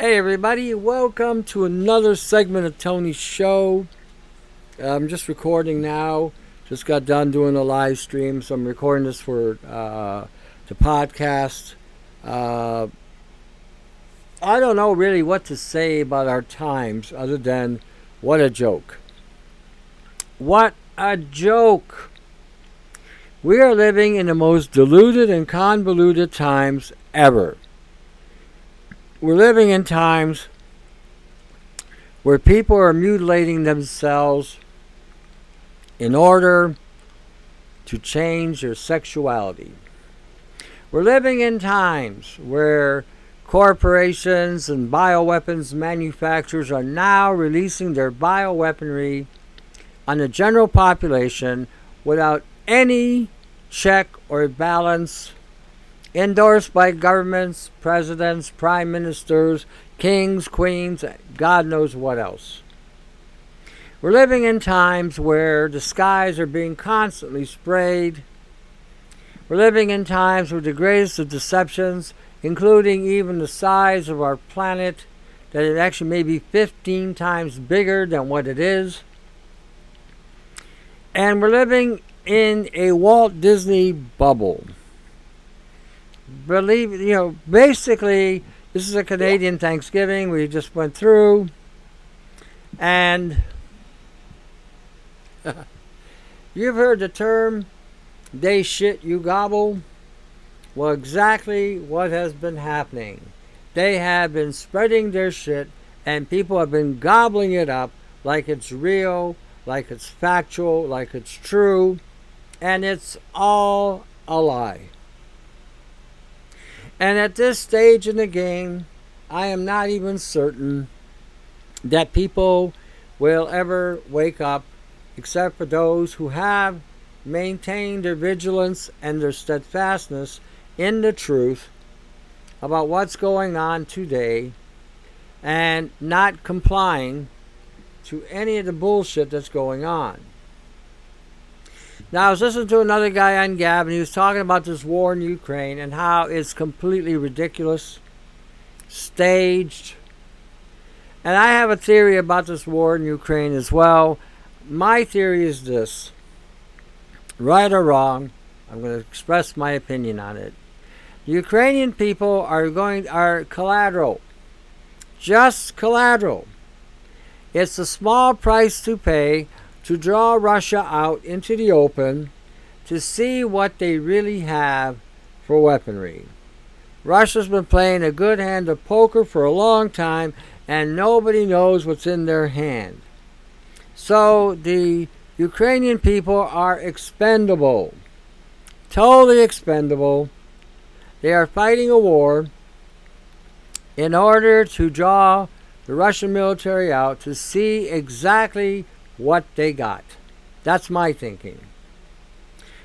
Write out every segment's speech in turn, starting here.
Hey, everybody, welcome to another segment of Tony's show. I'm just recording now. Just got done doing a live stream, so I'm recording this for uh, the podcast. Uh, I don't know really what to say about our times other than what a joke. What a joke! We are living in the most diluted and convoluted times ever we're living in times where people are mutilating themselves in order to change their sexuality. We're living in times where corporations and bioweapons manufacturers are now releasing their bioweaponry on the general population without any check or balance endorsed by governments, presidents, prime ministers, kings, queens, God knows what else. We're living in times where the skies are being constantly sprayed. We're living in times with the greatest of deceptions, including even the size of our planet, that it actually may be 15 times bigger than what it is. And we're living in a Walt Disney bubble believe you know basically this is a Canadian Thanksgiving we just went through, and you've heard the term "they shit you gobble." Well, exactly what has been happening. They have been spreading their shit, and people have been gobbling it up like it's real, like it's factual, like it's true, and it's all a lie. And at this stage in the game, I am not even certain that people will ever wake up except for those who have maintained their vigilance and their steadfastness in the truth about what's going on today and not complying to any of the bullshit that's going on. Now, I was listening to another guy on Gab, and he was talking about this war in Ukraine and how it's completely ridiculous, staged. And I have a theory about this war in Ukraine as well. My theory is this right or wrong, I'm going to express my opinion on it. The Ukrainian people are going are collateral. Just collateral. It's a small price to pay to draw Russia out into the open to see what they really have for weaponry. Russia's been playing a good hand of poker for a long time, and nobody knows what's in their hand. So the Ukrainian people are expendable. Totally expendable. They are fighting a war in order to draw the Russian military out to see exactly what they got. That's my thinking.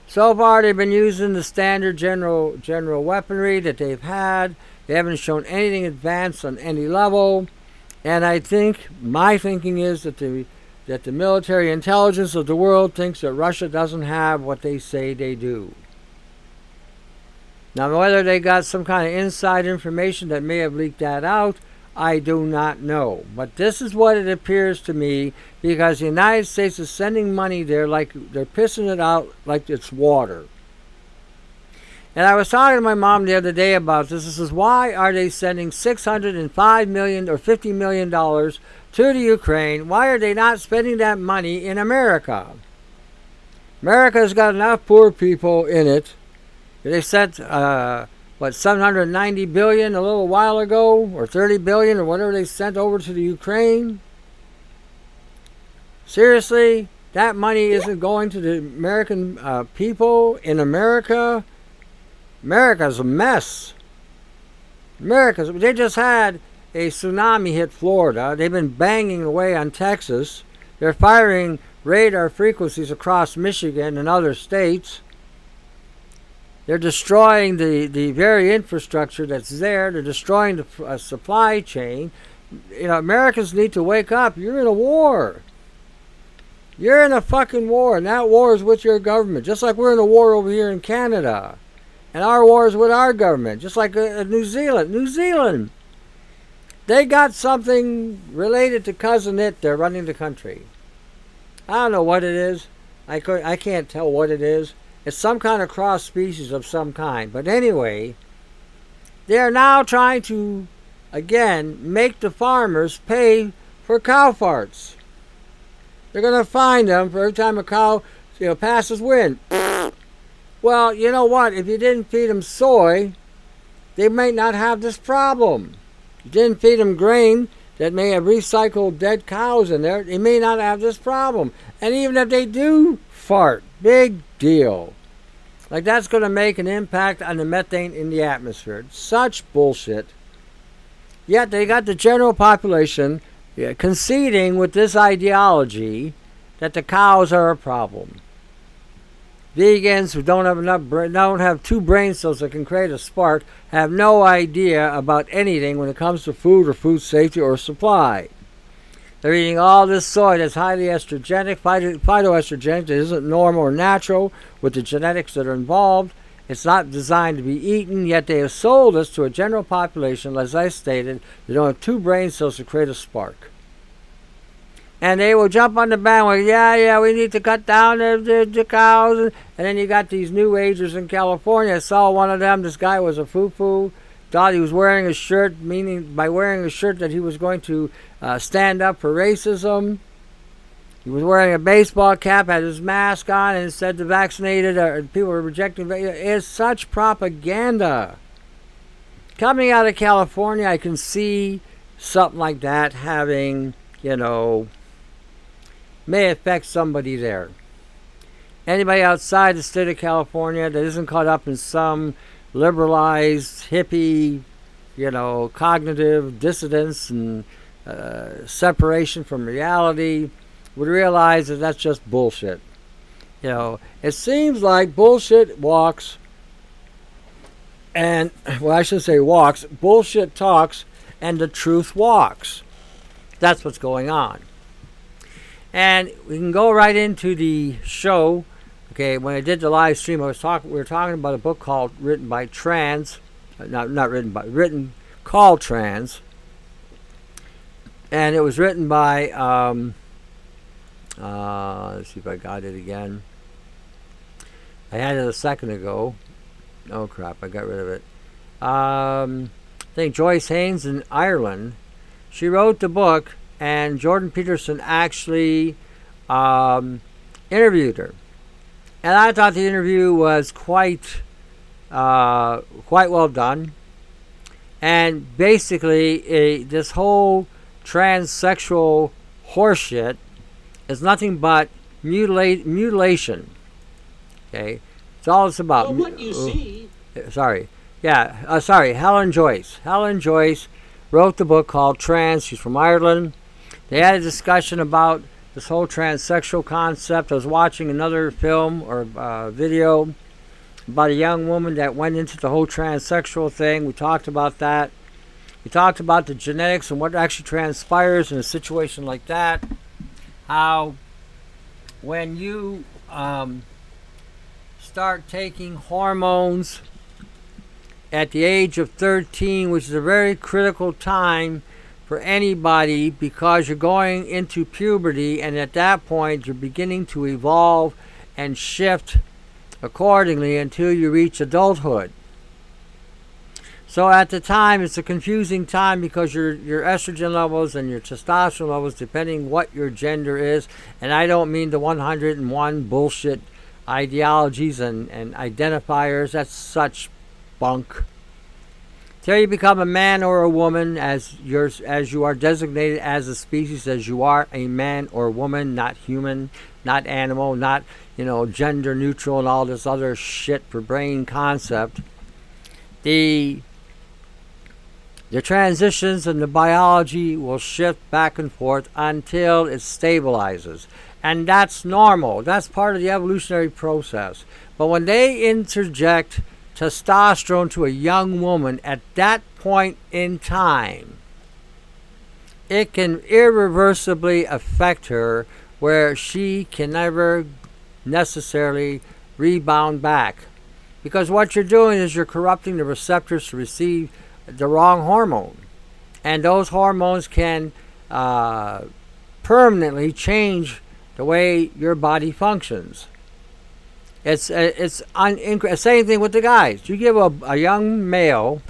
So far, they've been using the standard general general weaponry that they've had. They haven't shown anything advanced on any level, and I think my thinking is that the that the military intelligence of the world thinks that Russia doesn't have what they say they do. Now, whether they got some kind of inside information that may have leaked that out, I do not know. But this is what it appears to me because the United States is sending money there like they're pissing it out like it's water. And I was talking to my mom the other day about this. This is why are they sending 605 million or 50 million dollars to the Ukraine? Why are they not spending that money in America? America's got enough poor people in it. They sent uh, what 790 billion a little while ago or 30 billion or whatever they sent over to the Ukraine? Seriously that money isn't going to the American uh, people in America? America's a mess. America's they just had a tsunami hit Florida. They've been banging away on Texas. They're firing radar frequencies across Michigan and other states they're destroying the, the very infrastructure that's there. They're destroying the uh, supply chain. You know, Americans need to wake up. You're in a war. You're in a fucking war, and that war is with your government. Just like we're in a war over here in Canada. And our war is with our government, just like uh, New Zealand. New Zealand. they got something related to cousin it. They're running the country. I don't know what it is. I could I can't tell what it is. It's some kind of cross species of some kind. But anyway, they are now trying to again make the farmers pay for cow farts. They're gonna fine them for every time a cow you know passes wind. Well, you know what? If you didn't feed them soy, they might not have this problem. You didn't feed them grain that may have recycled dead cows in there, they may not have this problem. And even if they do fart, big deal. Like that's going to make an impact on the methane in the atmosphere. Such bullshit. Yet they got the general population yeah, conceding with this ideology that the cows are a problem. Vegans who don't have enough, don't have two brain cells that can create a spark, have no idea about anything when it comes to food or food safety or supply. They're eating all this soy that's highly estrogenic, phytoestrogenic, that isn't normal or natural with the genetics that are involved. It's not designed to be eaten, yet they have sold us to a general population, as I stated, that don't have two brain cells to create a spark and they will jump on the bandwagon. Yeah, yeah, we need to cut down the, the, the cows. And then you got these new agers in California. I saw one of them. This guy was a foo-foo. Thought he was wearing a shirt, meaning by wearing a shirt that he was going to uh, stand up for racism. He was wearing a baseball cap, had his mask on, and said the vaccinated or people were rejecting. It. It is such propaganda. Coming out of California, I can see something like that having, you know, may affect somebody there. Anybody outside the state of California that isn't caught up in some liberalized, hippie, you know, cognitive dissonance and uh, separation from reality would realize that that's just bullshit. You know, it seems like bullshit walks, and, well, I should say walks, bullshit talks, and the truth walks. That's what's going on. And we can go right into the show. Okay, when I did the live stream, I was talking. We were talking about a book called "Written by Trans," uh, not not written by, written called Trans, and it was written by. Um, uh, let's see if I got it again. I had it a second ago. Oh crap! I got rid of it. Um, I think Joyce Haynes in Ireland. She wrote the book and Jordan Peterson actually um, interviewed her, and I thought the interview was quite uh, quite well done. And basically, a, this whole transsexual horseshit is nothing but mutilation. Okay, it's all it's about. Well, what you see. Sorry, yeah, uh, sorry. Helen Joyce. Helen Joyce wrote the book called Trans. She's from Ireland. They had a discussion about this whole transsexual concept. I was watching another film or uh, video about a young woman that went into the whole transsexual thing. We talked about that. We talked about the genetics and what actually transpires in a situation like that. How, when you um, start taking hormones at the age of 13, which is a very critical time for anybody because you're going into puberty and at that point you're beginning to evolve and shift accordingly until you reach adulthood. So at the time it's a confusing time because your your estrogen levels and your testosterone levels depending what your gender is and I don't mean the 101 bullshit ideologies and, and identifiers that's such bunk Till you become a man or a woman, as you as you are designated as a species, as you are a man or woman, not human, not animal, not you know gender neutral and all this other shit for brain concept. The the transitions and the biology will shift back and forth until it stabilizes. And that's normal. That's part of the evolutionary process. But when they interject testosterone to a young woman at that point in time, it can irreversibly affect her where she can never necessarily rebound back. Because what you're doing is you're corrupting the receptors to receive the wrong hormone. and those hormones can uh, permanently change the way your body functions. It's uh, it's un- same thing with the guys. You give a, a young male,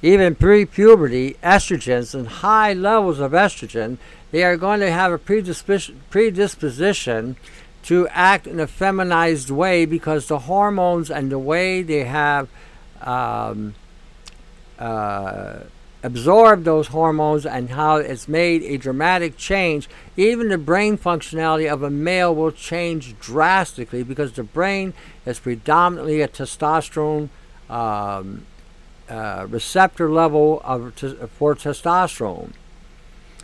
even pre-puberty, estrogens and high levels of estrogen, they are going to have a predisposition, predisposition to act in a feminized way because the hormones and the way they have um, uh, absorb those hormones and how it's made a dramatic change, even the brain functionality of a male will change drastically because the brain is predominantly a testosterone um, uh, receptor level of t- for testosterone.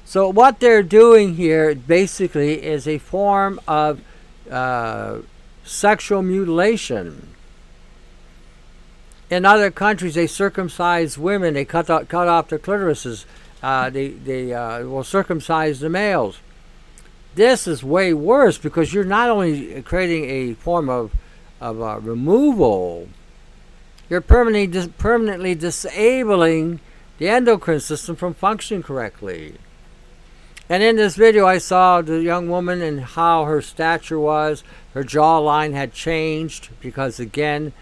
So what they're doing here basically is a form of uh, sexual mutilation in other countries, they circumcise women. They cut off, cut off their clitorises. Uh, they they uh, will circumcise the males. This is way worse because you're not only creating a form of of uh, removal, you're permanently dis- permanently disabling the endocrine system from functioning correctly. And in this video, I saw the young woman and how her stature was. Her jawline had changed because, again,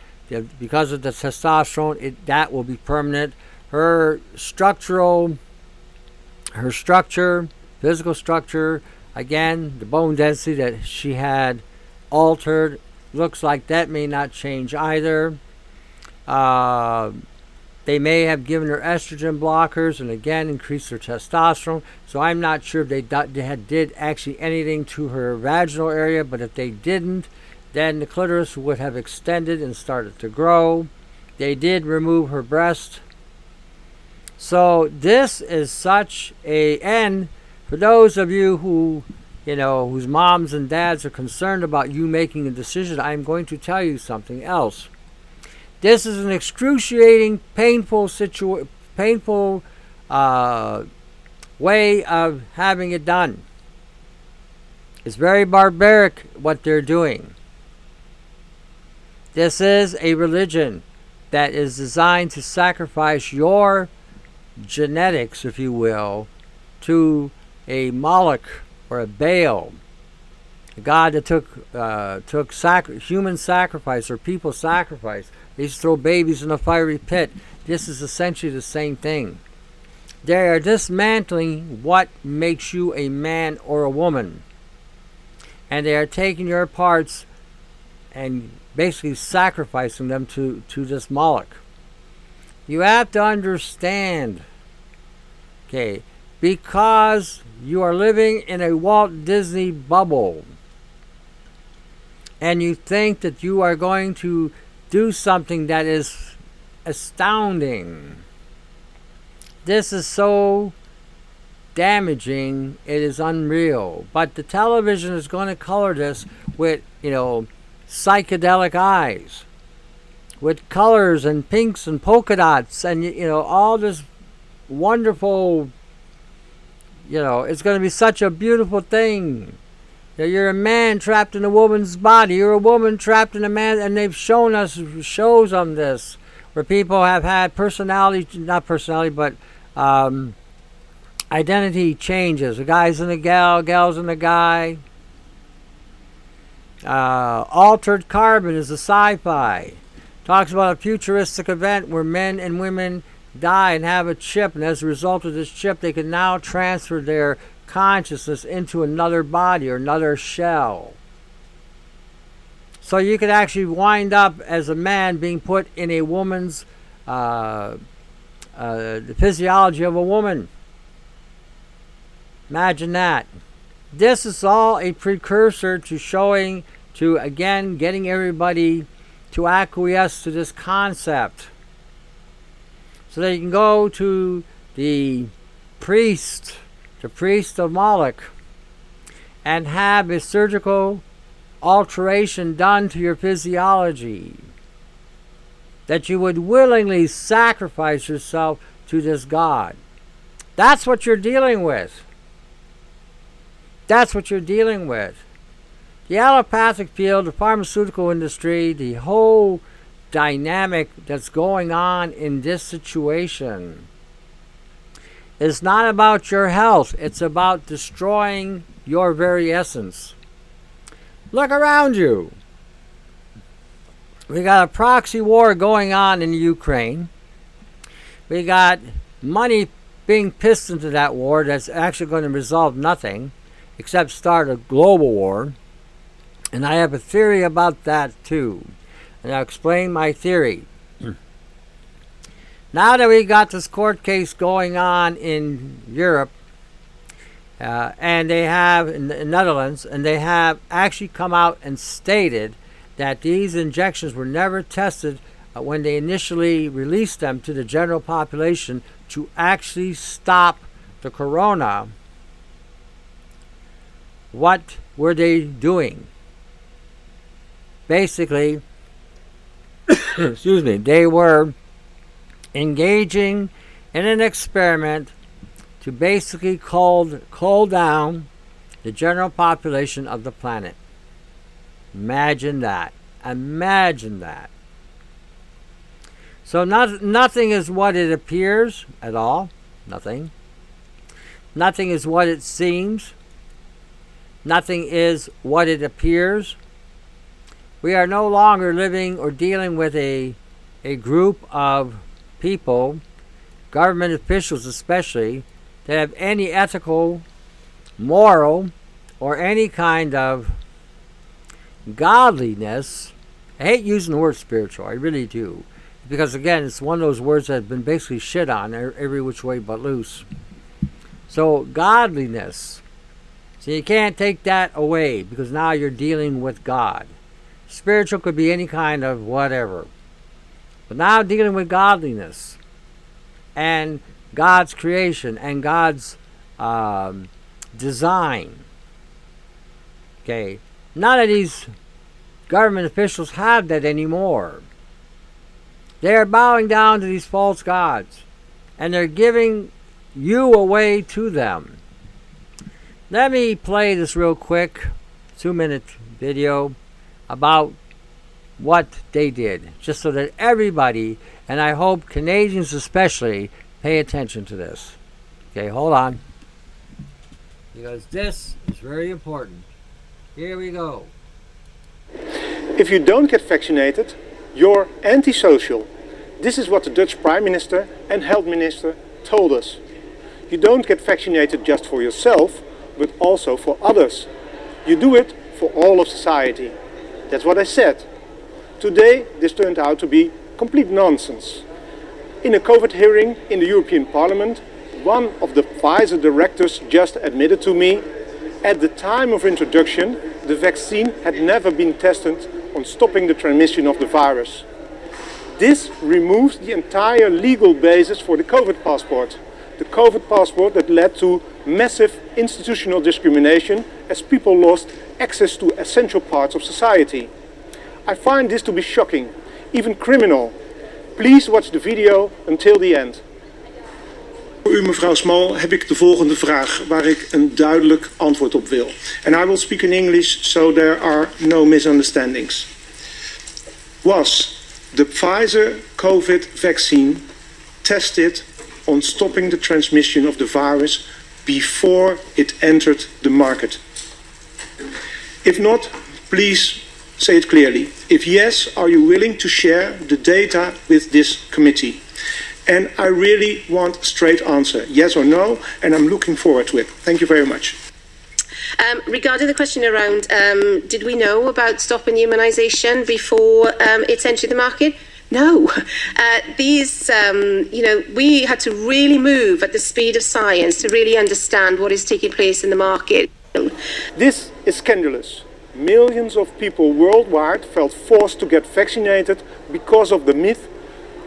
because of the testosterone, it, that will be permanent. Her structural, her structure, physical structure, again, the bone density that she had altered, looks like that may not change either. Uh, they may have given her estrogen blockers and again increased her testosterone. So I'm not sure if they, they had, did actually anything to her vaginal area, but if they didn't, then the clitoris would have extended and started to grow. They did remove her breast. So this is such a for those of you who you know whose moms and dads are concerned about you making a decision, I'm going to tell you something else. This is an excruciating, painful situ- painful uh, way of having it done. It's very barbaric what they're doing. This is a religion that is designed to sacrifice your genetics, if you will, to a Moloch or a Baal, a god that took uh, took sac- human sacrifice or people sacrifice. They used to throw babies in a fiery pit. This is essentially the same thing. They are dismantling what makes you a man or a woman, and they are taking your parts and basically sacrificing them to, to this Moloch. You have to understand, okay, because you are living in a Walt Disney bubble and you think that you are going to do something that is astounding. This is so damaging, it is unreal. But the television is going to color this with, you know, psychedelic eyes with colors and pinks and polka dots and you know all this wonderful you know it's going to be such a beautiful thing. You're a man trapped in a woman's body. You're a woman trapped in a man and they've shown us shows on this where people have had personality not personality but um, identity changes. A guy's in a gal gal's in a guy uh, Altered Carbon is a sci fi. Talks about a futuristic event where men and women die and have a chip, and as a result of this chip, they can now transfer their consciousness into another body or another shell. So you could actually wind up as a man being put in a woman's, uh, uh, the physiology of a woman. Imagine that. This is all a precursor to showing, to again getting everybody to acquiesce to this concept. So they can go to the priest, the priest of Moloch, and have a surgical alteration done to your physiology. That you would willingly sacrifice yourself to this God. That's what you're dealing with. That's what you're dealing with. The allopathic field, the pharmaceutical industry, the whole dynamic that's going on in this situation is not about your health, it's about destroying your very essence. Look around you. We got a proxy war going on in Ukraine. We got money being pissed into that war that's actually going to resolve nothing except start a global war. And I have a theory about that too. And I'll explain my theory. now that we got this court case going on in Europe, uh, and they have in the Netherlands, and they have actually come out and stated that these injections were never tested uh, when they initially released them to the general population to actually stop the corona. What were they doing? Basically, excuse me, they were engaging in an experiment to basically cool, cool down the general population of the planet. Imagine that. Imagine that. So not, nothing is what it appears at all. Nothing. Nothing is what it seems. Nothing is what it appears. We are no longer living or dealing with a, a group of people, government officials especially, that have any ethical, moral, or any kind of godliness. I hate using the word spiritual, I really do. Because again, it's one of those words that have been basically shit on every which way but loose. So, godliness. So, you can't take that away because now you're dealing with God. Spiritual could be any kind of whatever. But now dealing with godliness. And God's creation and God's um, design. Okay, none of these government officials have that anymore. They are bowing down to these false gods and they're giving you away to them. Let me play this real quick two minute video about what they did, just so that everybody, and I hope Canadians especially, Pay attention to this. Okay, hold on. Because this is very important. Here we go. If you don't get vaccinated, you're antisocial. This is what the Dutch Prime Minister and Health Minister told us. You don't get vaccinated just for yourself, but also for others. You do it for all of society. That's what I said. Today, this turned out to be complete nonsense. In a COVID hearing in the European Parliament, one of the Pfizer directors just admitted to me at the time of introduction, the vaccine had never been tested on stopping the transmission of the virus. This removes the entire legal basis for the COVID passport. The COVID passport that led to massive institutional discrimination as people lost access to essential parts of society. I find this to be shocking, even criminal, Please watch the video until the end. Voor u, mevrouw Small, heb ik de volgende vraag waar ik een duidelijk antwoord op wil. And I will speak in English so there are no misunderstandings. Was the Pfizer COVID vaccine tested on stopping the transmission of the virus before it entered the market? If not, please Say it clearly. If yes, are you willing to share the data with this committee? And I really want a straight answer, yes or no, and I'm looking forward to it. Thank you very much. Um, regarding the question around um, did we know about stopping immunisation before um, it's entered the market? No. Uh, these, um, you know, we had to really move at the speed of science to really understand what is taking place in the market. This is scandalous. millions of people worldwide felt forced to get vaccinated because of the myth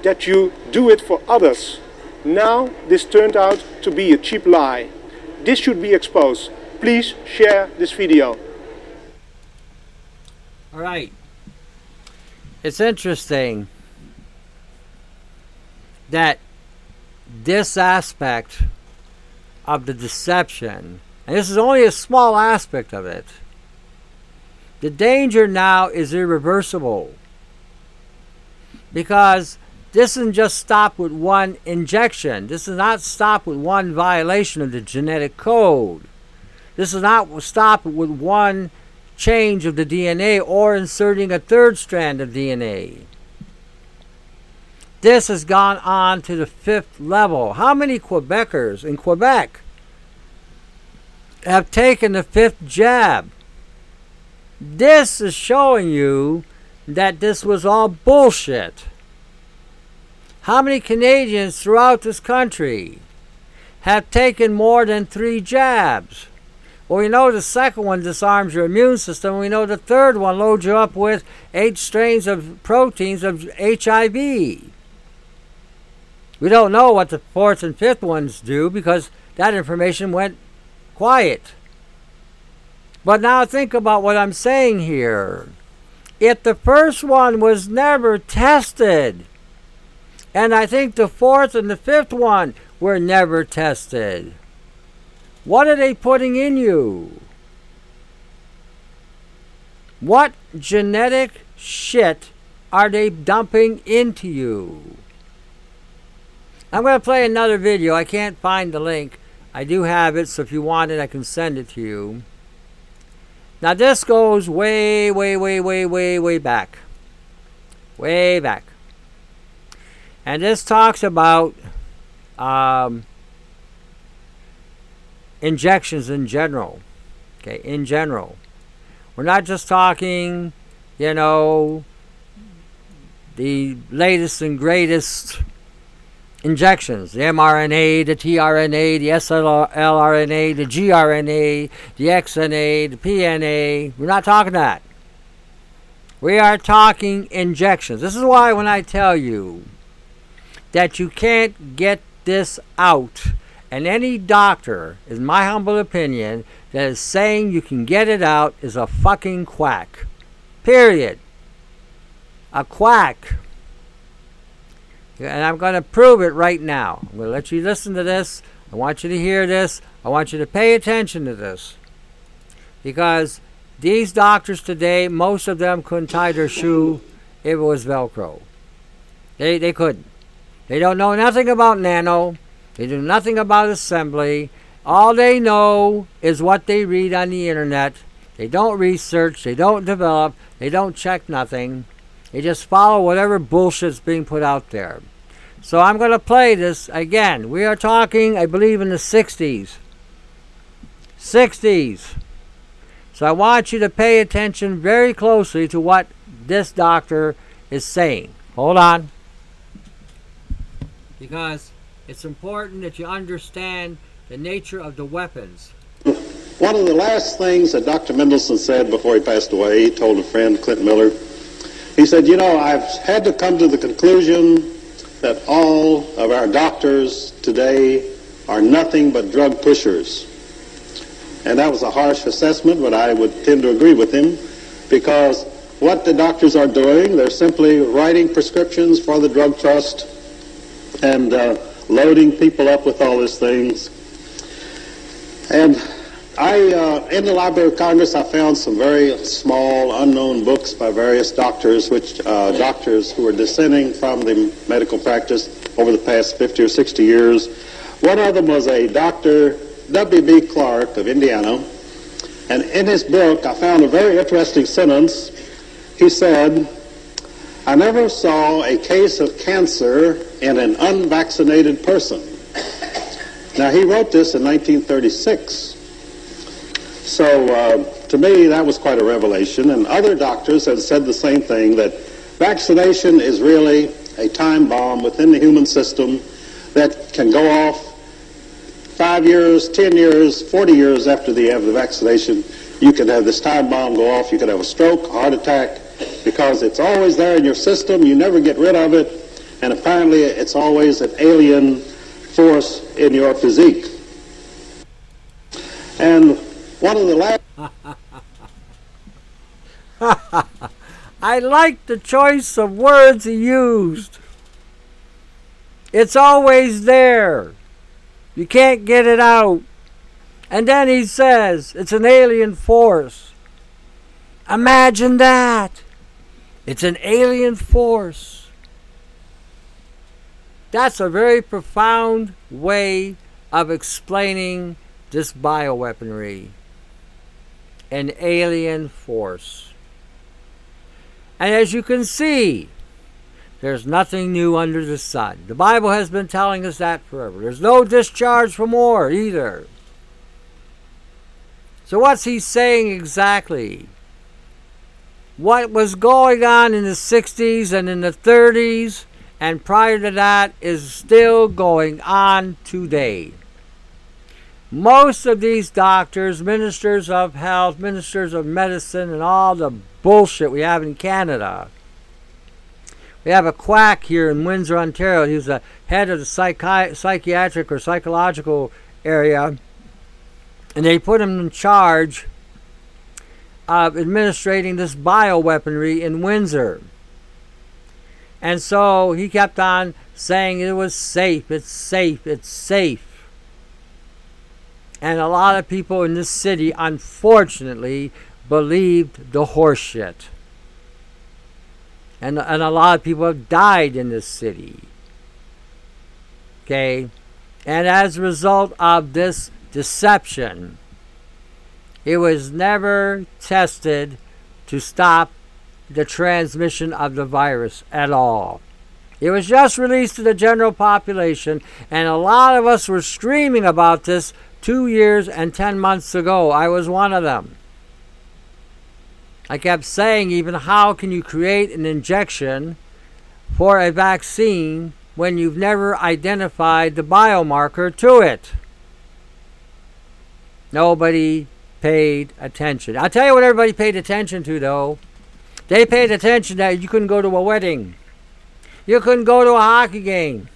that you do it for others. Now this turned out to be a cheap lie. This should be exposed. Please share this video. All right. It's interesting that this aspect of the deception, and this is only a small aspect of it, the danger now is irreversible because This isn't just stop with one injection. This is not stop with one violation of the genetic code. This is not stop with one change of the DNA or inserting a third strand of DNA. This has gone on to the fifth level. How many Quebecers in Quebec have taken the fifth jab? This is showing you that this was all bullshit. How many Canadians throughout this country have taken more than three jabs? Well, we know the second one disarms your immune system. We know the third one loads you up with eight strains of proteins of HIV. We don't know what the fourth and fifth ones do because that information went quiet. But now think about what I'm saying here. If the first one was never tested, and I think the fourth and the fifth one were never tested, what are they putting in you? What genetic shit are they dumping into you? I'm going to play another video. I can't find the link. I do have it, so if you want it, I can send it to you. Now, this goes way, way, way, way, way, way back. Way back. And this talks about um, injections in general. Okay, in general. We're not just talking, you know, the latest and greatest injections the mRNA, the tRNA, the slRNA, the gRNA, the XNA, the PNA. We're not talking that. We are talking injections. This is why when I tell you that you can't get this out and any doctor, in my humble opinion, that is saying you can get it out is a fucking quack. Period. A quack. And I'm going to prove it right now. I'm going to let you listen to this. I want you to hear this. I want you to pay attention to this. Because these doctors today, most of them couldn't tie their shoe if it was Velcro. They, they couldn't. They don't know nothing about nano. They do nothing about assembly. All they know is what they read on the internet. They don't research, they don't develop, they don't check nothing. They just follow whatever bullshit's being put out there. So I'm going to play this again. We are talking, I believe, in the 60s. 60s. So I want you to pay attention very closely to what this doctor is saying. Hold on. Because it's important that you understand the nature of the weapons. One of the last things that Dr. Mendelsohn said before he passed away, he told a friend, Clint Miller, he said, You know, I've had to come to the conclusion that all of our doctors today are nothing but drug pushers. And that was a harsh assessment, but I would tend to agree with him because what the doctors are doing, they're simply writing prescriptions for the drug trust and uh, loading people up with all these things. And I, uh, in the Library of Congress, I found some very small, unknown books by various doctors, which uh, doctors who are dissenting from the medical practice over the past 50 or 60 years. One of them was a Dr. W.B. Clark of Indiana. And in his book, I found a very interesting sentence. He said, I never saw a case of cancer in an unvaccinated person. Now, he wrote this in 1936. So, uh, to me, that was quite a revelation. And other doctors have said the same thing that vaccination is really a time bomb within the human system that can go off five years, 10 years, 40 years after the, after the vaccination. You can have this time bomb go off. You could have a stroke, heart attack, because it's always there in your system. You never get rid of it. And apparently it's always an alien force in your physique. And one of the last... I like the choice of words he used. It's always there. You can't get it out. And then he says it's an alien force. Imagine that. It's an alien force. That's a very profound way of explaining this bioweaponry an alien force. And as you can see, there's nothing new under the sun. The Bible has been telling us that forever. There's no discharge from war either. So, what's he saying exactly? What was going on in the 60s and in the 30s and prior to that is still going on today. Most of these doctors, ministers of health, ministers of medicine, and all the bullshit we have in Canada. We have a quack here in Windsor, Ontario. He's the head of the psychi- psychiatric or psychological area. And they put him in charge of administrating this bioweaponry in Windsor. And so he kept on saying it was safe, it's safe, it's safe. And a lot of people in this city, unfortunately, believed the horseshit. And, and a lot of people have died in this city. Okay? And as a result of this deception, it was never tested to stop the transmission of the virus at all. It was just released to the general population, and a lot of us were screaming about this two years and ten months ago. I was one of them. I kept saying, even, how can you create an injection for a vaccine when you've never identified the biomarker to it? Nobody paid attention. I'll tell you what everybody paid attention to, though. They paid attention that you couldn't go to a wedding. You couldn't go to a hockey game.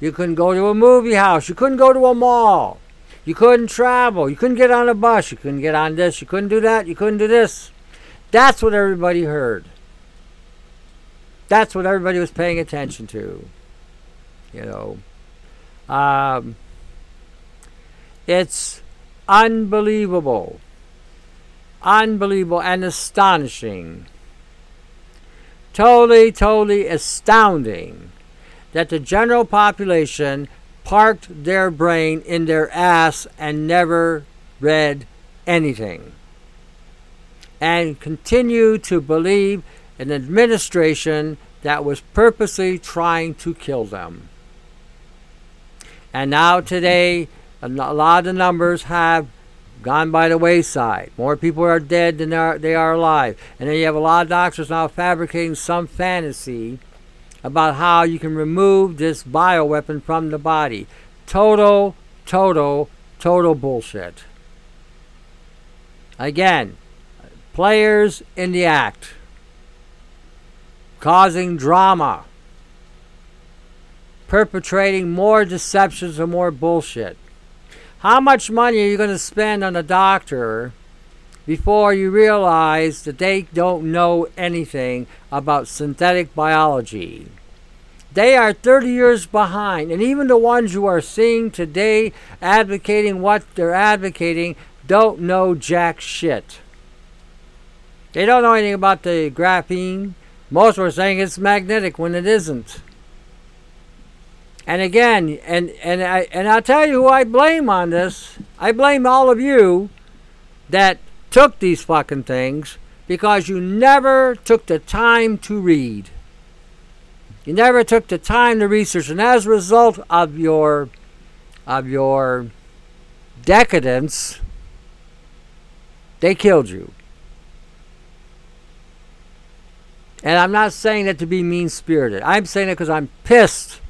You couldn't go to a movie house. You couldn't go to a mall. You couldn't travel. You couldn't get on a bus. You couldn't get on this. You couldn't do that. You couldn't do this. That's what everybody heard. That's what everybody was paying attention to. You know. Um, it's unbelievable. Unbelievable and astonishing totally, totally astounding that the general population parked their brain in their ass and never read anything. And continue to believe an administration that was purposely trying to kill them. And now, today, a lot of the numbers have gone by the wayside. More people are dead than they are, they are alive. And then you have a lot of doctors now fabricating some fantasy about how you can remove this bioweapon from the body. Total, total, total bullshit. Again, players in the act, causing drama, perpetrating more deceptions and more bullshit. How much money are you going to spend on a doctor before you realize that they don't know anything about synthetic biology? They are 30 years behind, and even the ones you are seeing today advocating what they're advocating don't know jack shit. They don't know anything about the graphene. Most were saying it's magnetic when it isn't. And again, and and I and I'll tell you who I blame on this. I blame all of you that took these fucking things because you never took the time to read. You never took the time to research, and as a result of your of your decadence, they killed you. And I'm not saying that to be mean spirited. I'm saying it because I'm pissed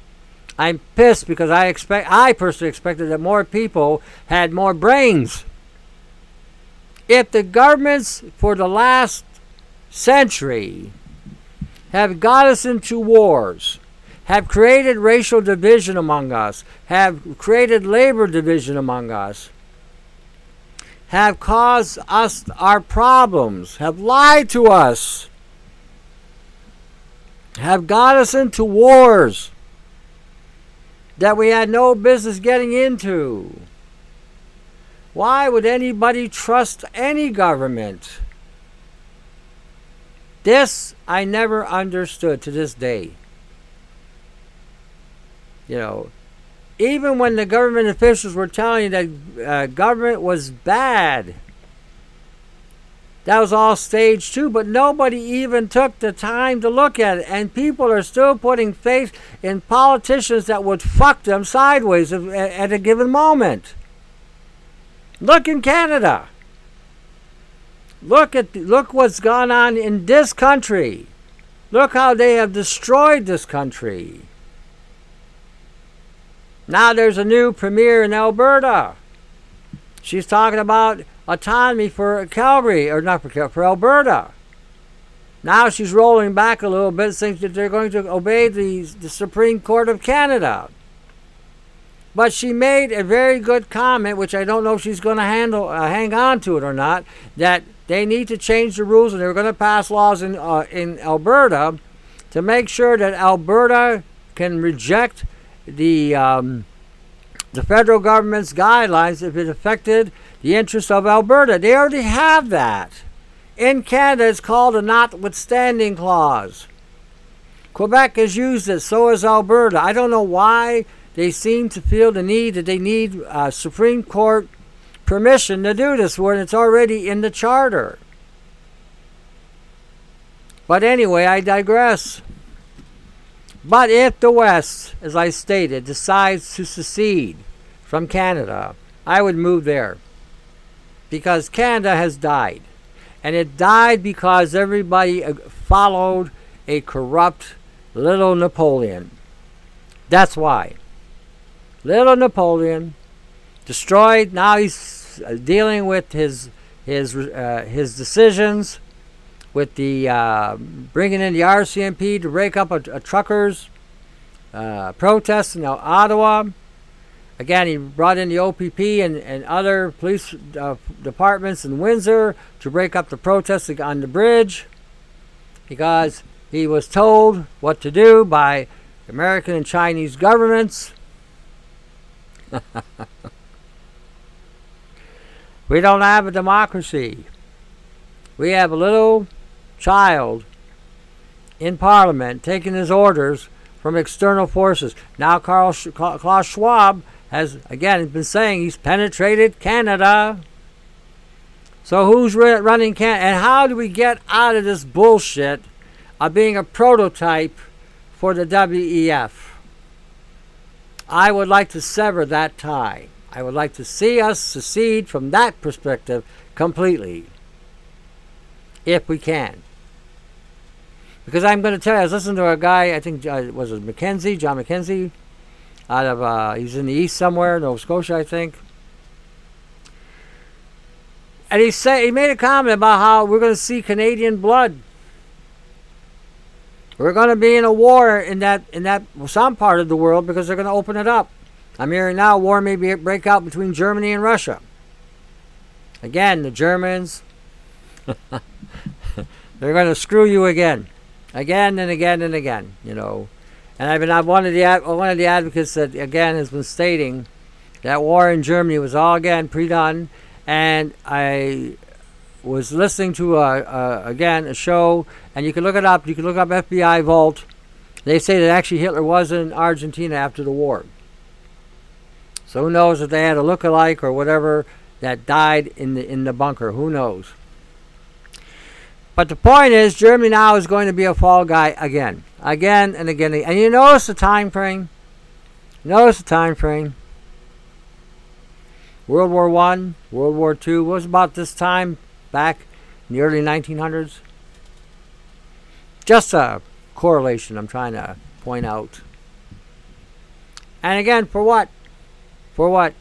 I'm pissed because I expect I personally expected that more people had more brains. If the governments for the last century have got us into wars, have created racial division among us, have created labor division among us, have caused us our problems, have lied to us, have got us into wars that we had no business getting into. Why would anybody trust any government? This I never understood to this day. You know, even when the government officials were telling you that uh, government was bad, that was all staged too, but nobody even took the time to look at it. And people are still putting faith in politicians that would fuck them sideways at a given moment. Look in Canada. Look at look what's gone on in this country. Look how they have destroyed this country. Now there's a new premier in Alberta. She's talking about autonomy for Calgary, or not for, for Alberta. Now she's rolling back a little bit, saying that they're going to obey the, the Supreme Court of Canada. But she made a very good comment, which I don't know if she's going to handle, uh, hang on to it or not, that they need to change the rules and they're going to pass laws in, uh, in Alberta to make sure that Alberta can reject the, um, the federal government's guidelines if it affected the interests of Alberta. They already have that. In Canada, it's called a notwithstanding clause. Quebec has used it, so has Alberta. I don't know why they seem to feel the need that they need uh, Supreme Court permission to do this when it's already in the charter. But anyway, I digress. But if the West, as I stated, decides to secede from Canada, I would move there. Because Canada has died. And it died because everybody uh, followed a corrupt little Napoleon. That's why. Little Napoleon destroyed. Now he's uh, dealing with his his uh, his decisions with the uh, bringing in the RCMP to break up a, a truckers uh, protest in Ottawa. Again, he brought in the OPP and, and other police uh, departments in Windsor to break up the protests on the bridge because he was told what to do by American and Chinese governments. We don't have a democracy. We have a little child in Parliament taking his orders from external forces. Now, Carl Sch- Klaus Schwab has again been saying he's penetrated Canada. So who's re- running Canada? And how do we get out of this bullshit of being a prototype for the WEF? I would like to sever that tie. I would like to see us secede from that perspective completely, if we can. Because I'm going to tell you, I was listening to a guy, I think, uh, was it McKenzie, John McKenzie, out of, uh, he's in the east somewhere, Nova Scotia, I think. And he said he made a comment about how we're going to see Canadian blood. We're going to be in a war in that in that some part of the world because they're going to open it up. I'm hearing now war may be, break out between Germany and Russia. Again, the Germans, they're going to screw you again, again and again and again. You know, and I've been I've one of the one of the advocates that again has been stating that war in Germany was all again pre-done, and I was listening to a, a again a show, and you can look it up. You can look up FBI Vault. They say that actually Hitler was in Argentina after the war. So who knows if they had a look-alike or whatever that died in the in the bunker? Who knows? But the point is, Germany now is going to be a fall guy again, again and again. And you notice the time frame. Notice the time frame. World War One, World War Two was about this time back in the early 1900s. Just a correlation I'm trying to point out. And again, for what? For what?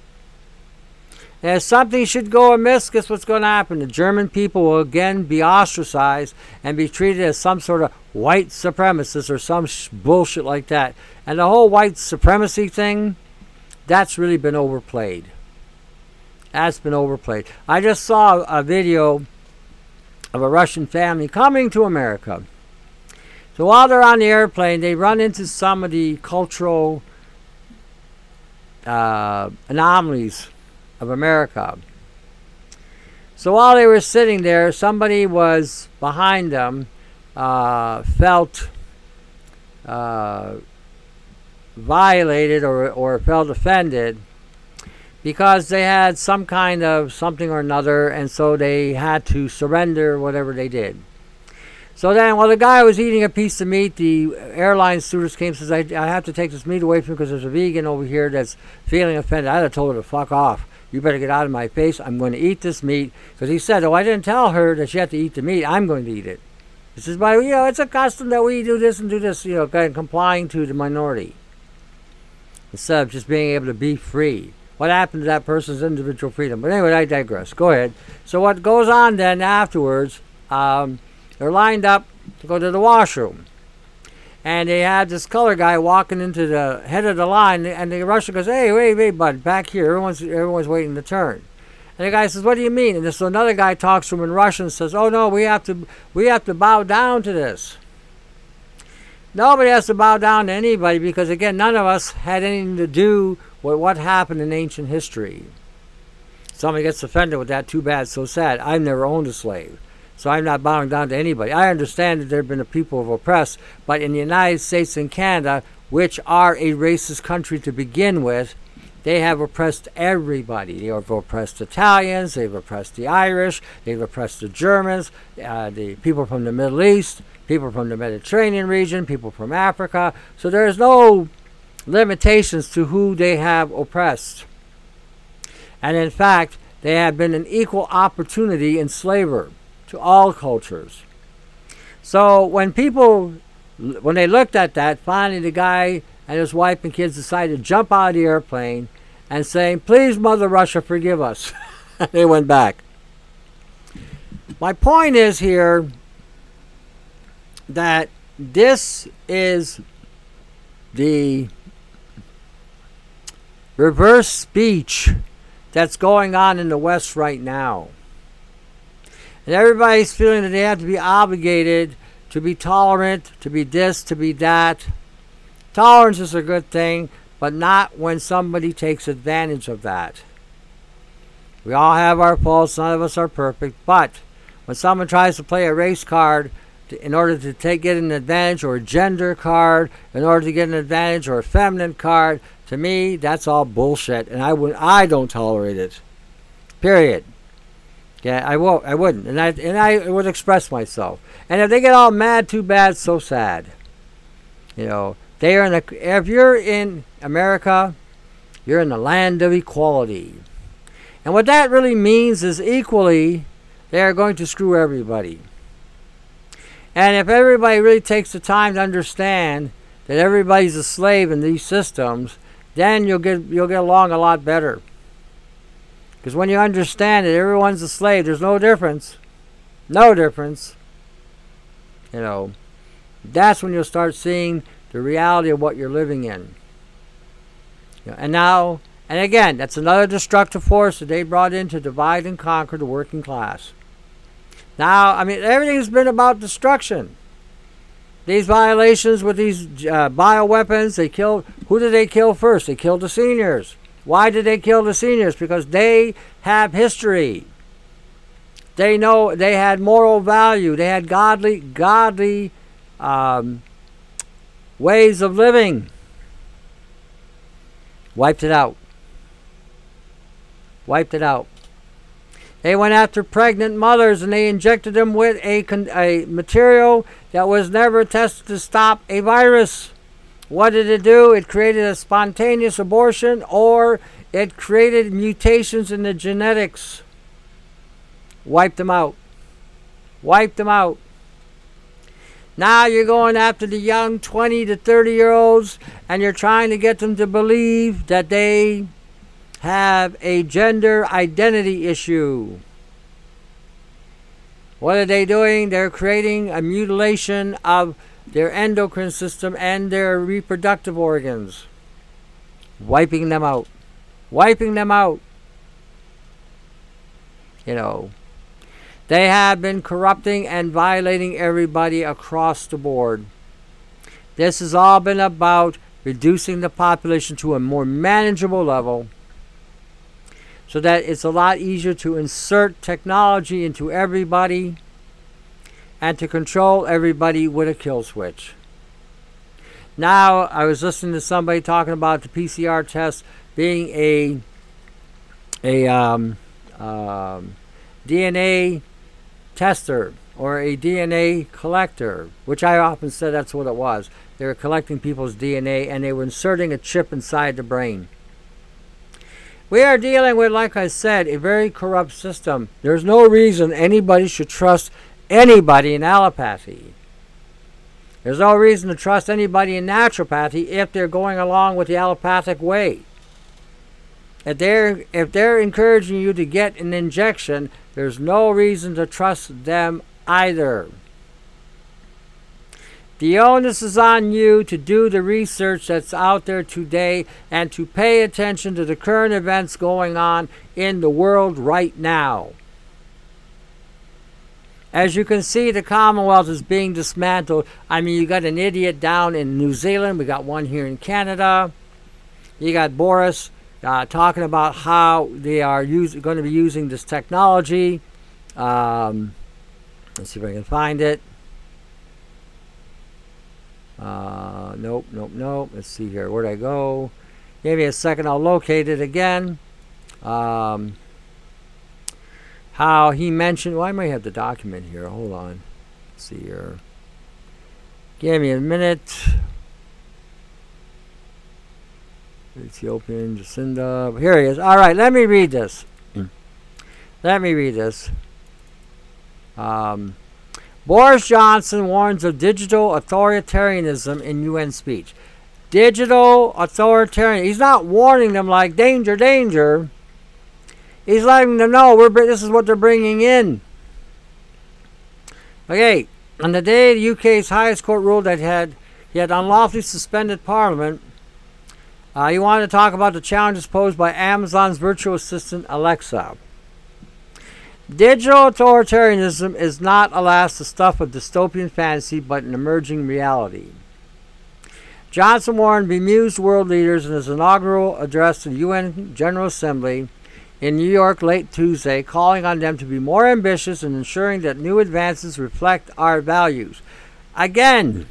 If something should go amiss, guess what's going to happen? The German people will again be ostracized and be treated as some sort of white supremacist or some sh- bullshit like that. And the whole white supremacy thing, that's really been overplayed. That's been overplayed. I just saw a video of a Russian family coming to America. So while they're on the airplane, they run into some of the cultural uh, anomalies of America. So while they were sitting there, somebody was behind them, uh, felt uh, violated or, or felt offended because they had some kind of something or another, and so they had to surrender whatever they did. So then, while the guy was eating a piece of meat, the airline stewardess came and says, I, I have to take this meat away from you because there's a vegan over here that's feeling offended. I'd have told her to fuck off. You better get out of my face. I'm going to eat this meat. Because he said, Oh, I didn't tell her that she had to eat the meat. I'm going to eat it. He says, But, you know, it's a custom that we do this and do this, you know, kind of complying to the minority. Instead of just being able to be free what happened to that person's individual freedom. But anyway, I digress. Go ahead. So what goes on then afterwards? Um, they're lined up to go to the washroom, and they had this color guy walking into the head of the line, and the Russian goes, "Hey, wait, wait, bud, back here. Everyone's everyone's waiting to turn." And the guy says, "What do you mean?" And so another guy talks to him in Russian, and says, "Oh no, we have to we have to bow down to this." Nobody has to bow down to anybody because again, none of us had anything to do what, what happened in ancient history. Somebody gets offended with that, too bad, so sad. I've never owned a slave. So I'm not bowing down to anybody. I understand that there have been a people of oppressed, but in the United States and Canada, which are a racist country to begin with, they have oppressed everybody. They have oppressed Italians, they've oppressed the Irish, they've oppressed the Germans, uh, the people from the Middle East, people from the Mediterranean region, people from Africa. So there's no limitations to who they have oppressed. And in fact, they have been an equal opportunity enslaver to all cultures. So when people, when they looked at that, finally the guy and his wife and kids decided to jump out of the airplane and saying, Please, Mother Russia, forgive us. they went back. My point is here that this is the reverse speech that's going on in the West right now. And everybody's feeling that they have to be obligated to be tolerant, to be this, to be that. Tolerance is a good thing, but not when somebody takes advantage of that. We all have our faults, none of us are perfect, but when someone tries to play a race card to, in order to take get an advantage or a gender card in order to get an advantage or a feminine card to me, that's all bullshit, and I would I don't tolerate it. Period. Yeah, I won't. I wouldn't, and I and I would express myself. And if they get all mad, too bad. So sad. You know, they are in a. If you're in America, you're in the land of equality, and what that really means is equally, they are going to screw everybody. And if everybody really takes the time to understand that everybody's a slave in these systems, then you'll get you'll get along a lot better. Because when you understand that everyone's a slave, there's no difference. No difference. You know, that's when you'll start seeing the reality of what you're living in. You know, and now, and again, that's another destructive force that they brought in to divide and conquer the working class. Now, I mean, everything's been about destruction. These violations with these uh, bioweapons, they killed. Who did they kill first? They killed the seniors. Why did they kill the seniors? Because they have history. They know they had moral value. They had godly, godly um, ways of living. Wiped it out. Wiped it out. They went after pregnant mothers and they injected them with a, a material that was never tested to stop a virus. What did it do? It created a spontaneous abortion or it created mutations in the genetics. Wiped them out. Wiped them out. Now you're going after the young 20 to 30 year olds and you're trying to get them to believe that they have a gender identity issue. What are they doing? They're creating a mutilation of their endocrine system and their reproductive organs, wiping them out. Wiping them out. You know, they have been corrupting and violating everybody across the board. This has all been about reducing the population to a more manageable level so that it's a lot easier to insert technology into everybody and to control everybody with a kill switch. Now, I was listening to somebody talking about the PCR test being a a um, um, DNA tester or a DNA collector, which I often said that's what it was. They were collecting people's DNA and they were inserting a chip inside the brain. We are dealing with, like I said, a very corrupt system. There's no reason anybody should trust anybody in allopathy. There's no reason to trust anybody in naturopathy if they're going along with the allopathic way. If they're if they're encouraging you to get an injection, there's no reason to trust them either. The onus is on you to do the research that's out there today and to pay attention to the current events going on in the world right now. As you can see, the Commonwealth is being dismantled. I mean, you got an idiot down in New Zealand, we got one here in Canada. You got Boris uh, talking about how they are use, going to be using this technology. Um, let's see if I can find it. Uh, nope, nope, nope. Let's see here. Where'd I go? Give me a second. I'll locate it again. Um, how he mentioned. Well, I might have the document here. Hold on. Let's see here. Give me a minute. Ethiopian Jacinda. Here he is. All right, let me read this. let me read this. Um, Boris Johnson warns of digital authoritarianism in UN speech. Digital authoritarian. He's not warning them like danger, danger. He's letting them know we're this is what they're bringing in. Okay, on the day the UK's highest court ruled that had he had unlawfully suspended Parliament, uh, he wanted to talk about the challenges posed by Amazon's virtual assistant Alexa. Digital authoritarianism is not, alas, the stuff of dystopian fantasy, but an emerging reality. Johnson warned bemused world leaders in his inaugural address to the UN General Assembly in New York late Tuesday, calling on them to be more ambitious in ensuring that new advances reflect our values. Again,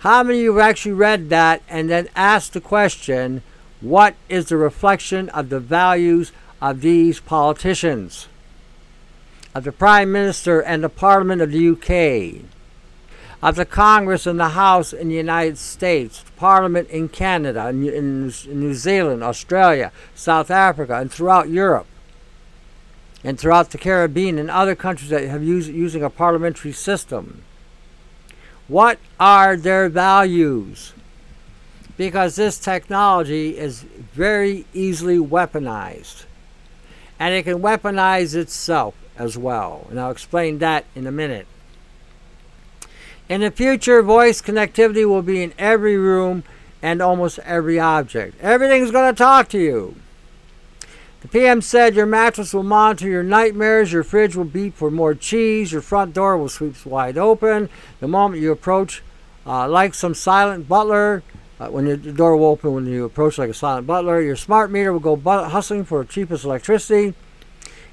how many of you have actually read that and then asked the question, what is the reflection of the values of these politicians? Of the Prime Minister and the Parliament of the UK, of the Congress and the House in the United States, Parliament in Canada, in, in, New Zealand, Australia, South Africa, and throughout Europe, and throughout the Caribbean and other countries that have used using a parliamentary system. What are their values? Because this technology is very easily weaponized. And it can weaponize itself as well. And I'll explain that in a minute. In the future, voice connectivity will be in every room and almost every object. Everything's going to talk to you. The PM said your mattress will monitor your nightmares, your fridge will beep for more cheese, your front door will sweep wide open the moment you approach, uh, like some silent butler. Uh, when your door will open when you approach like a silent butler, your smart meter will go but- hustling for cheapest electricity,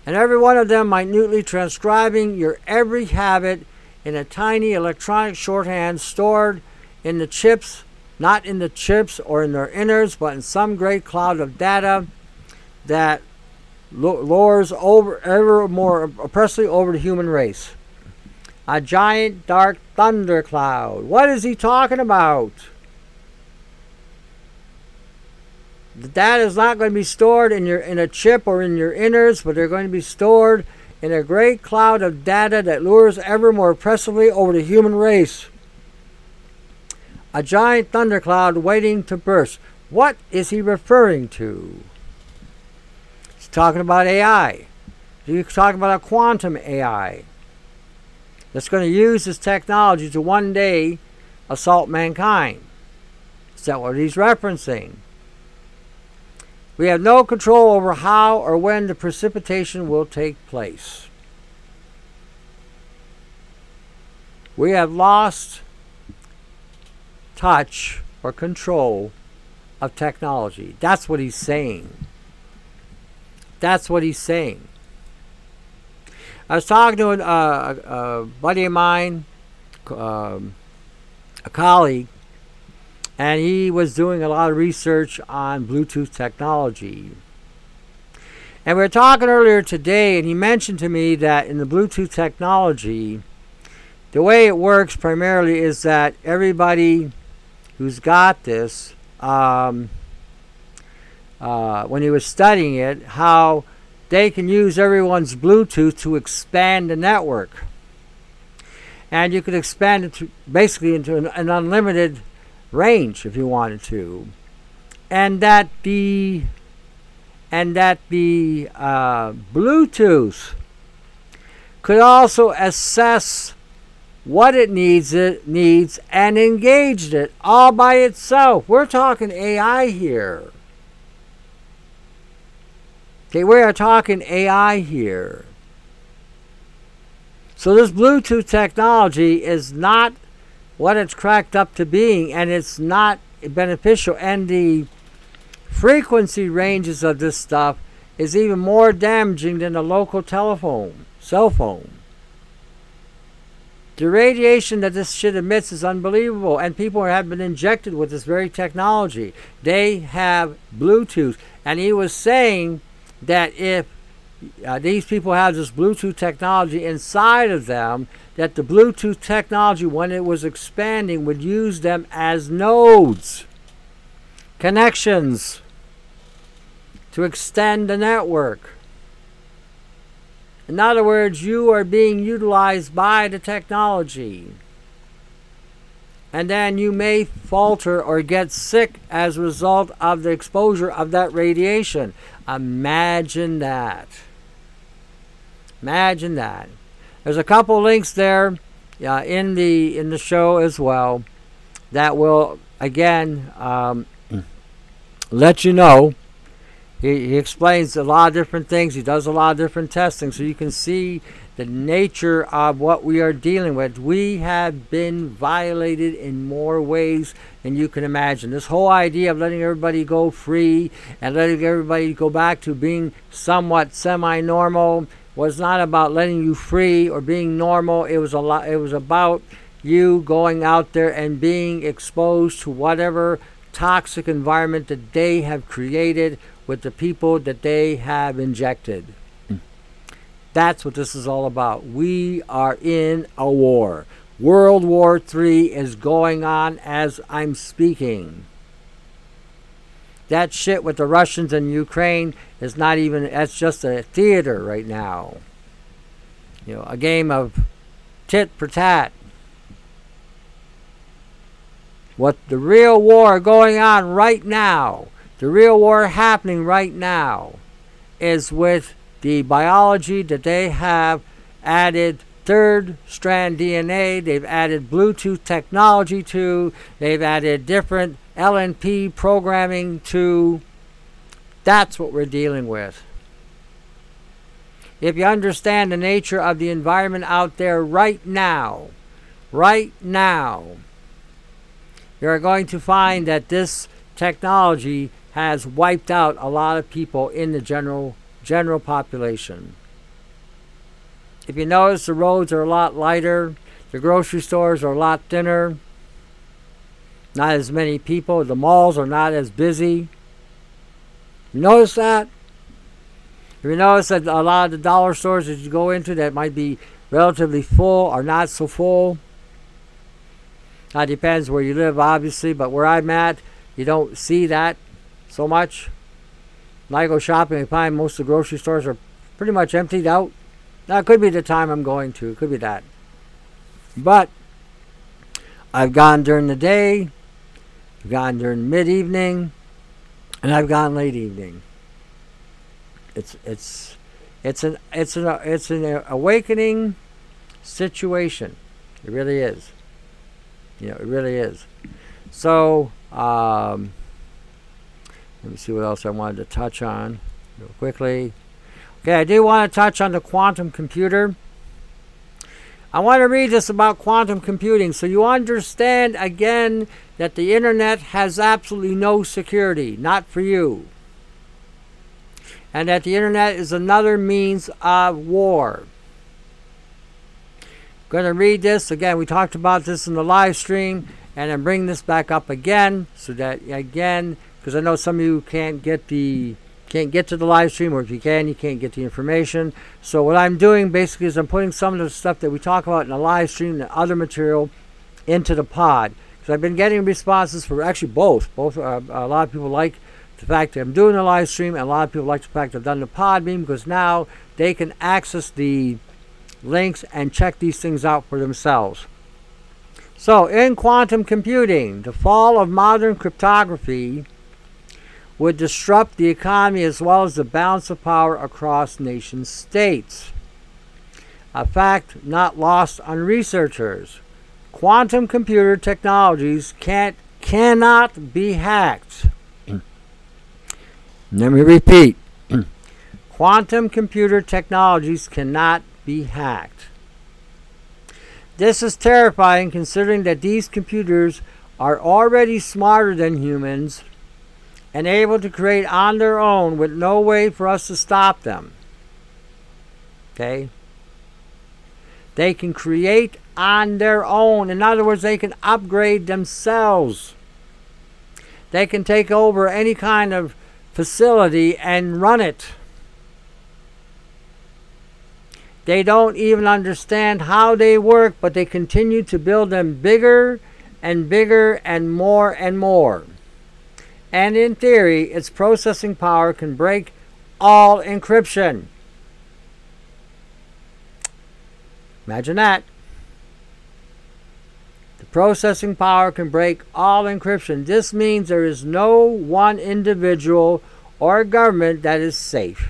and every one of them minutely transcribing your every habit in a tiny electronic shorthand stored in the chips, not in the chips or in their innards, but in some great cloud of data that lures over ever more oppressively over the human race. A giant dark thundercloud. What is he talking about? The data is not going to be stored in your in a chip or in your innards, but they're going to be stored in a great cloud of data that lures ever more oppressively over the human race. A giant thundercloud waiting to burst. What is he referring to? He's talking about AI. You're talking about a quantum AI that's going to use this technology to one day assault mankind. Is that what he's referencing? We have no control over how or when the precipitation will take place. We have lost touch or control of technology. That's what he's saying. That's what he's saying. I was talking to a, a buddy of mine, um, a colleague, and he was doing a lot of research on Bluetooth technology. And we were talking earlier today, and he mentioned to me that in the Bluetooth technology, the way it works primarily is that everybody who's got this, um, uh, when he was studying it, how they can use everyone's Bluetooth to expand the network. And you could expand it to basically into an, an unlimited range if you wanted to. And that the and that the uh, Bluetooth could also assess what it needs it needs and engaged it all by itself. We're talking AI here. Okay, we are talking AI here. So this Bluetooth technology is not what it's cracked up to being, and it's not beneficial. And the frequency ranges of this stuff is even more damaging than a local telephone, cell phone. The radiation that this shit emits is unbelievable, and people have been injected with this very technology. They have Bluetooth, and he was saying that if uh, these people have this Bluetooth technology inside of them, that the Bluetooth technology, when it was expanding, would use them as nodes, connections to extend the network. In other words, you are being utilized by the technology. And then you may falter or get sick as a result of the exposure of that radiation. Imagine that. Imagine that. There's a couple links there uh, in the in the show as well that will again um, let you know he, he explains a lot of different things. He does a lot of different testing, so you can see the nature of what we are dealing with. We have been violated in more ways than you can imagine. This whole idea of letting everybody go free and letting everybody go back to being somewhat semi-normal was not about letting you free or being normal. It was a lot. It was about you going out there and being exposed to whatever toxic environment that they have created with the people that they have injected. Hmm. That's what this is all about. We are in a war. World War III is going on as I'm speaking. That shit with the Russians and Ukraine is not even, that's just a theater right now. You know, a game of tit for tat. What the real war going on right now the real war happening right now is with the biology that they have added third strand DNA, they've added Bluetooth technology to, they've added different LNP programming to. That's what we're dealing with. If you understand the nature of the environment out there right now, right now, you're going to find that this technology has wiped out a lot of people in the general general population. If you notice, the roads are a lot lighter, the grocery stores are a lot thinner, not as many people, the malls are not as busy. You notice that? If you notice that a lot of the dollar stores that you go into that might be relatively full are not so full. That depends where you live, obviously, but where I'm at, you don't see that so much. When I go shopping, I find most of the grocery stores are pretty much emptied out. Now, it could be the time I'm going to. It could be that. But I've gone during the day, I've gone during mid evening, and I've gone late evening. It's it's it's an it's an it's an awakening situation. It really is. You know, it really is. So. Um, let me see what else I wanted to touch on real quickly. Okay, I do want to touch on the quantum computer. I want to read this about quantum computing so you understand again that the internet has absolutely no security, not for you. And that the internet is another means of war. Going to read this again. We talked about this in the live stream, and I'm this back up again so that again, because I know some of you can't get the can't get to the live stream, or if you can, you can't get the information. So what I'm doing basically is I'm putting some of the stuff that we talk about in the live stream and other material into the pod. Because I've been getting responses for actually both. Both uh, a lot of people like the fact that I'm doing the live stream, and a lot of people like the fact I've done the Podbean because now they can access the links and check these things out for themselves. So, in quantum computing, the fall of modern cryptography would disrupt the economy as well as the balance of power across nation states. A fact not lost on researchers. Quantum computer technologies can't cannot be hacked. Let me repeat. Quantum computer technologies cannot be hacked. This is terrifying considering that these computers are already smarter than humans and able to create on their own with no way for us to stop them. Okay? They can create on their own. In other words, they can upgrade themselves. They can take over any kind of facility and run it. They don't even understand how they work, but they continue to build them bigger and bigger and more and more. And in theory, its processing power can break all encryption. Imagine that. The processing power can break all encryption. This means there is no one individual or government that is safe.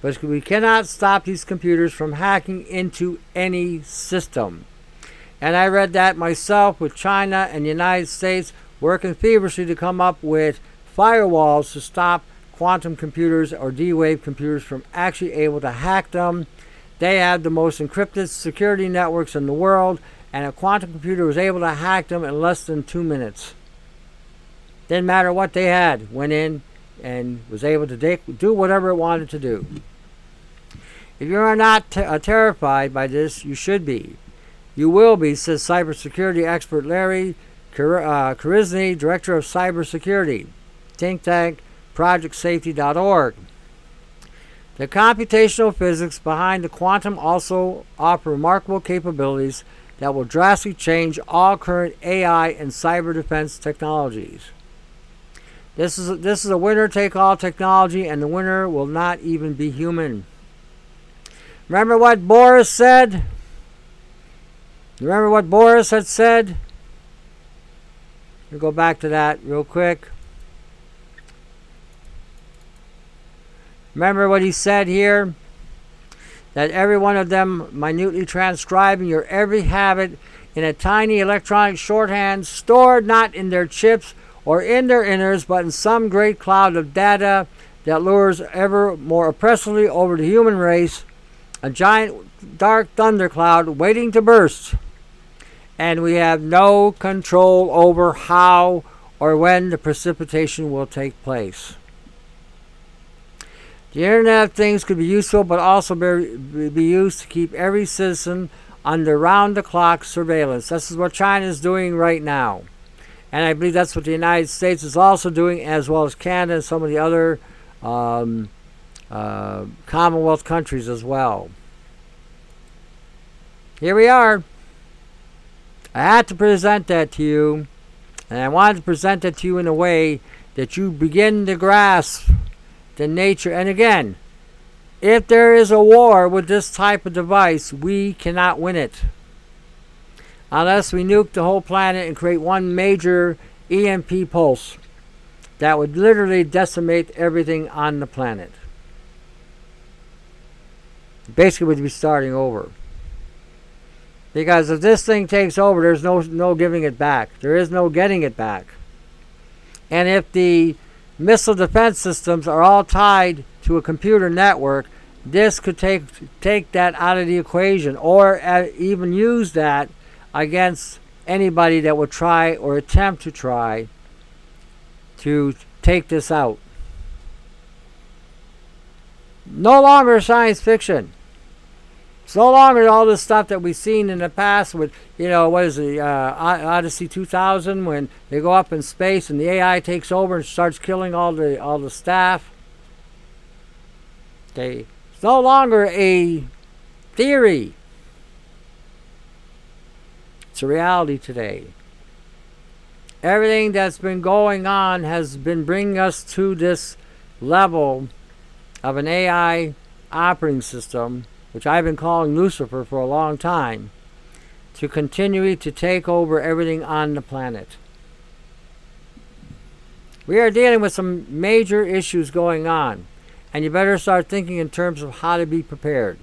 But we cannot stop these computers from hacking into any system. And I read that myself with China and the United States working feverishly to come up with firewalls to stop quantum computers or D Wave computers from actually able to hack them. They have the most encrypted security networks in the world, and a quantum computer was able to hack them in less than two minutes. Didn't matter what they had, went in and was able to do whatever it wanted to do. If you are not uh, terrified by this, you should be. You will be, says cybersecurity expert Larry Kar- uh, Director of Cybersecurity, think tank projectsafety.org. The computational physics behind the quantum also offer remarkable capabilities that will drastically change all current AI and cyber defense technologies. This is this is a winner take all technology, and the winner will not even be human. Remember what Boris said? Remember what Boris had said? We'll go back to that real quick. Remember what he said here? That every one of them minutely transcribing your every habit in a tiny electronic shorthand stored not in their chips or in their innards, but in some great cloud of data that lures ever more oppressively over the human race, a giant dark thundercloud waiting to burst and we have no control over how or when the precipitation will take place. The Internet of Things could be useful, but also be, be used to keep every citizen under round the clock surveillance. This is what China is doing right now. And I believe that's what the United States is also doing, as well as Canada and some of the other um, uh, Commonwealth countries as well. Here we are. I had to present that to you, and I wanted to present it to you in a way that you begin to grasp the nature. And again, if there is a war with this type of device, we cannot win it. Unless we nuke the whole planet and create one major EMP pulse that would literally decimate everything on the planet. Basically, we'd be starting over. Because if this thing takes over, there's no no giving it back. There is no getting it back. And if the missile defense systems are all tied to a computer network, this could take take that out of the equation, or uh, even use that against anybody that would try or attempt to try to take this out. No longer science fiction. It's no longer all this stuff that we've seen in the past with, you know, what is it, uh, Odyssey 2000 when they go up in space and the AI takes over and starts killing all the all the staff. Okay, it's no longer a theory. It's a reality today. Everything that's been going on has been bringing us to this level of an AI operating system which I've been calling Lucifer for a long time, to continue to take over everything on the planet. We are dealing with some major issues going on, and you better start thinking in terms of how to be prepared.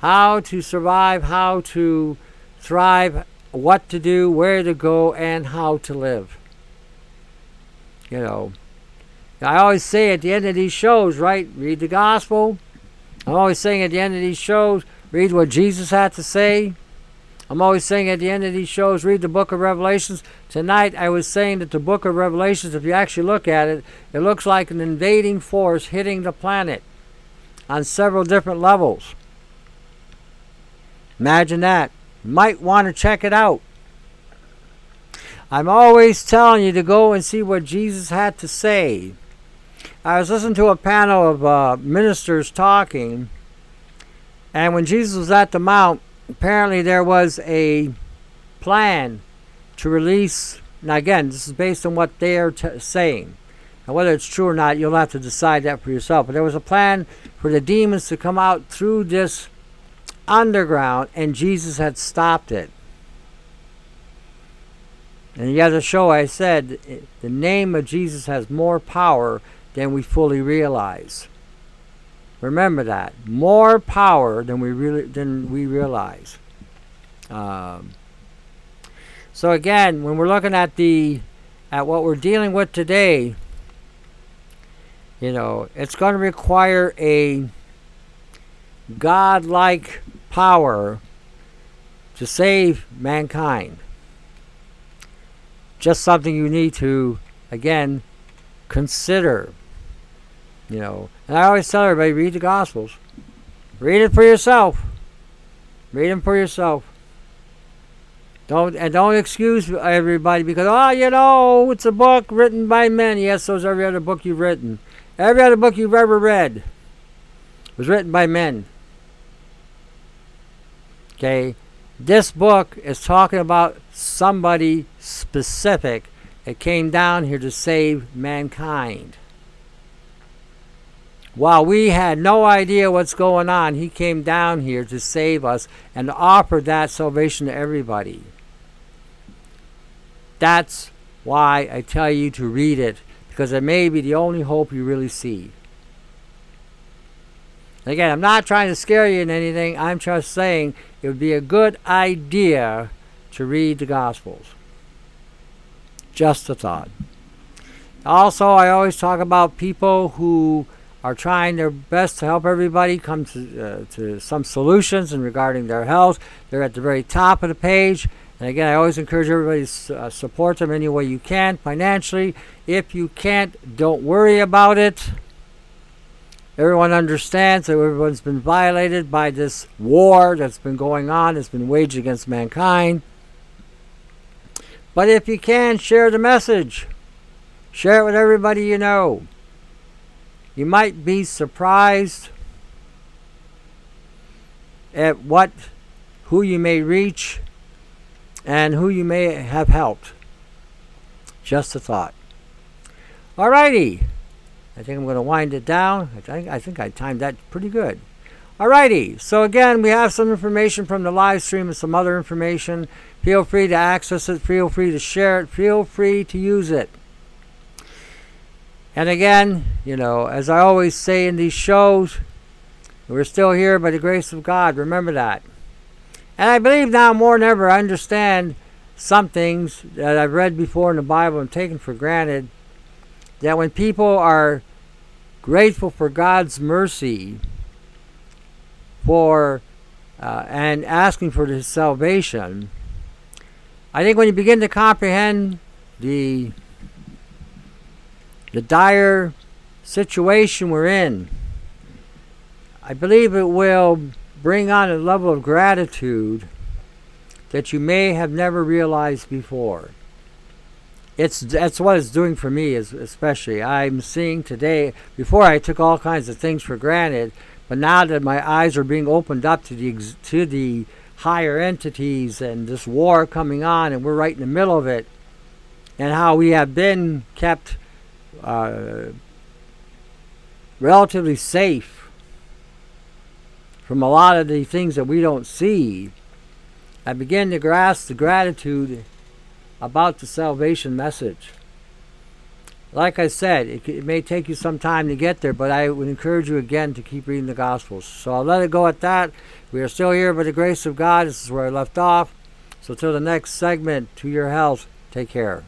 How to survive, how to thrive, what to do, where to go, and how to live. You know, I always say at the end of these shows, right? Read the gospel, I'm always saying at the end of these shows, read what Jesus had to say. I'm always saying at the end of these shows, read the book of Revelations. Tonight, I was saying that the book of Revelations, if you actually look at it, it looks like an invading force hitting the planet on several different levels. Imagine that. You might want to check it out. I'm always telling you to go and see what Jesus had to say. I was listening to a panel of uh, ministers talking, and when Jesus was at the Mount, apparently there was a plan to release. Now, again, this is based on what they are t- saying. And whether it's true or not, you'll have to decide that for yourself. But there was a plan for the demons to come out through this underground, and Jesus had stopped it. And the other show, I said the name of Jesus has more power than we fully realize. Remember that more power than we really than we realize. Um, so again, when we're looking at the at what we're dealing with today, you know, it's going to require a God-like power to save mankind. Just something you need to again consider. You know, and I always tell everybody read the Gospels. Read it for yourself. Read them for yourself. Don't and don't excuse everybody because oh you know it's a book written by men. Yes, so is every other book you've written. Every other book you've ever read was written by men. Okay, this book is talking about somebody specific that came down here to save mankind. While we had no idea what's going on, he came down here to save us and offered that salvation to everybody. That's why I tell you to read it, because it may be the only hope you really see. Again, I'm not trying to scare you in anything. I'm just saying it would be a good idea to read the Gospels. Just a thought. Also, I always talk about people who are trying their best to help everybody come to, uh, to some solutions in regarding their health. They're at the very top of the page. And again, I always encourage everybody to uh, support them any way you can financially. If you can't, don't worry about it. Everyone understands that everyone's been violated by this war that's been going on, that's been waged against mankind. But if you can, share the message. Share it with everybody you know. You might be surprised at what who you may reach and who you may have helped. Just a thought. Alrighty. I think I'm going to wind it down. I think I think I timed that pretty good. Alrighty. So again, we have some information from the live stream and some other information. Feel free to access it. Feel free to share it. Feel free to use it. And again, you know, as I always say in these shows, we're still here by the grace of God. Remember that. And I believe now more than ever, I understand some things that I've read before in the Bible and taken for granted. That when people are grateful for God's mercy for uh, and asking for His salvation, I think when you begin to comprehend the the dire situation we're in, I believe it will bring on a level of gratitude that you may have never realized before. It's that's what it's doing for me, is especially. I'm seeing today. Before I took all kinds of things for granted, but now that my eyes are being opened up to the to the higher entities and this war coming on, and we're right in the middle of it, and how we have been kept uh, relatively safe from a lot of the things that we don't see, I begin to grasp the gratitude about the salvation message. Like I said, it, it, may take you some time to get there, but I would encourage you again to keep reading the Gospels. So I'll let it go at that. We are still here by the grace of God. This is where I left off. So till the next segment, to your health, take care.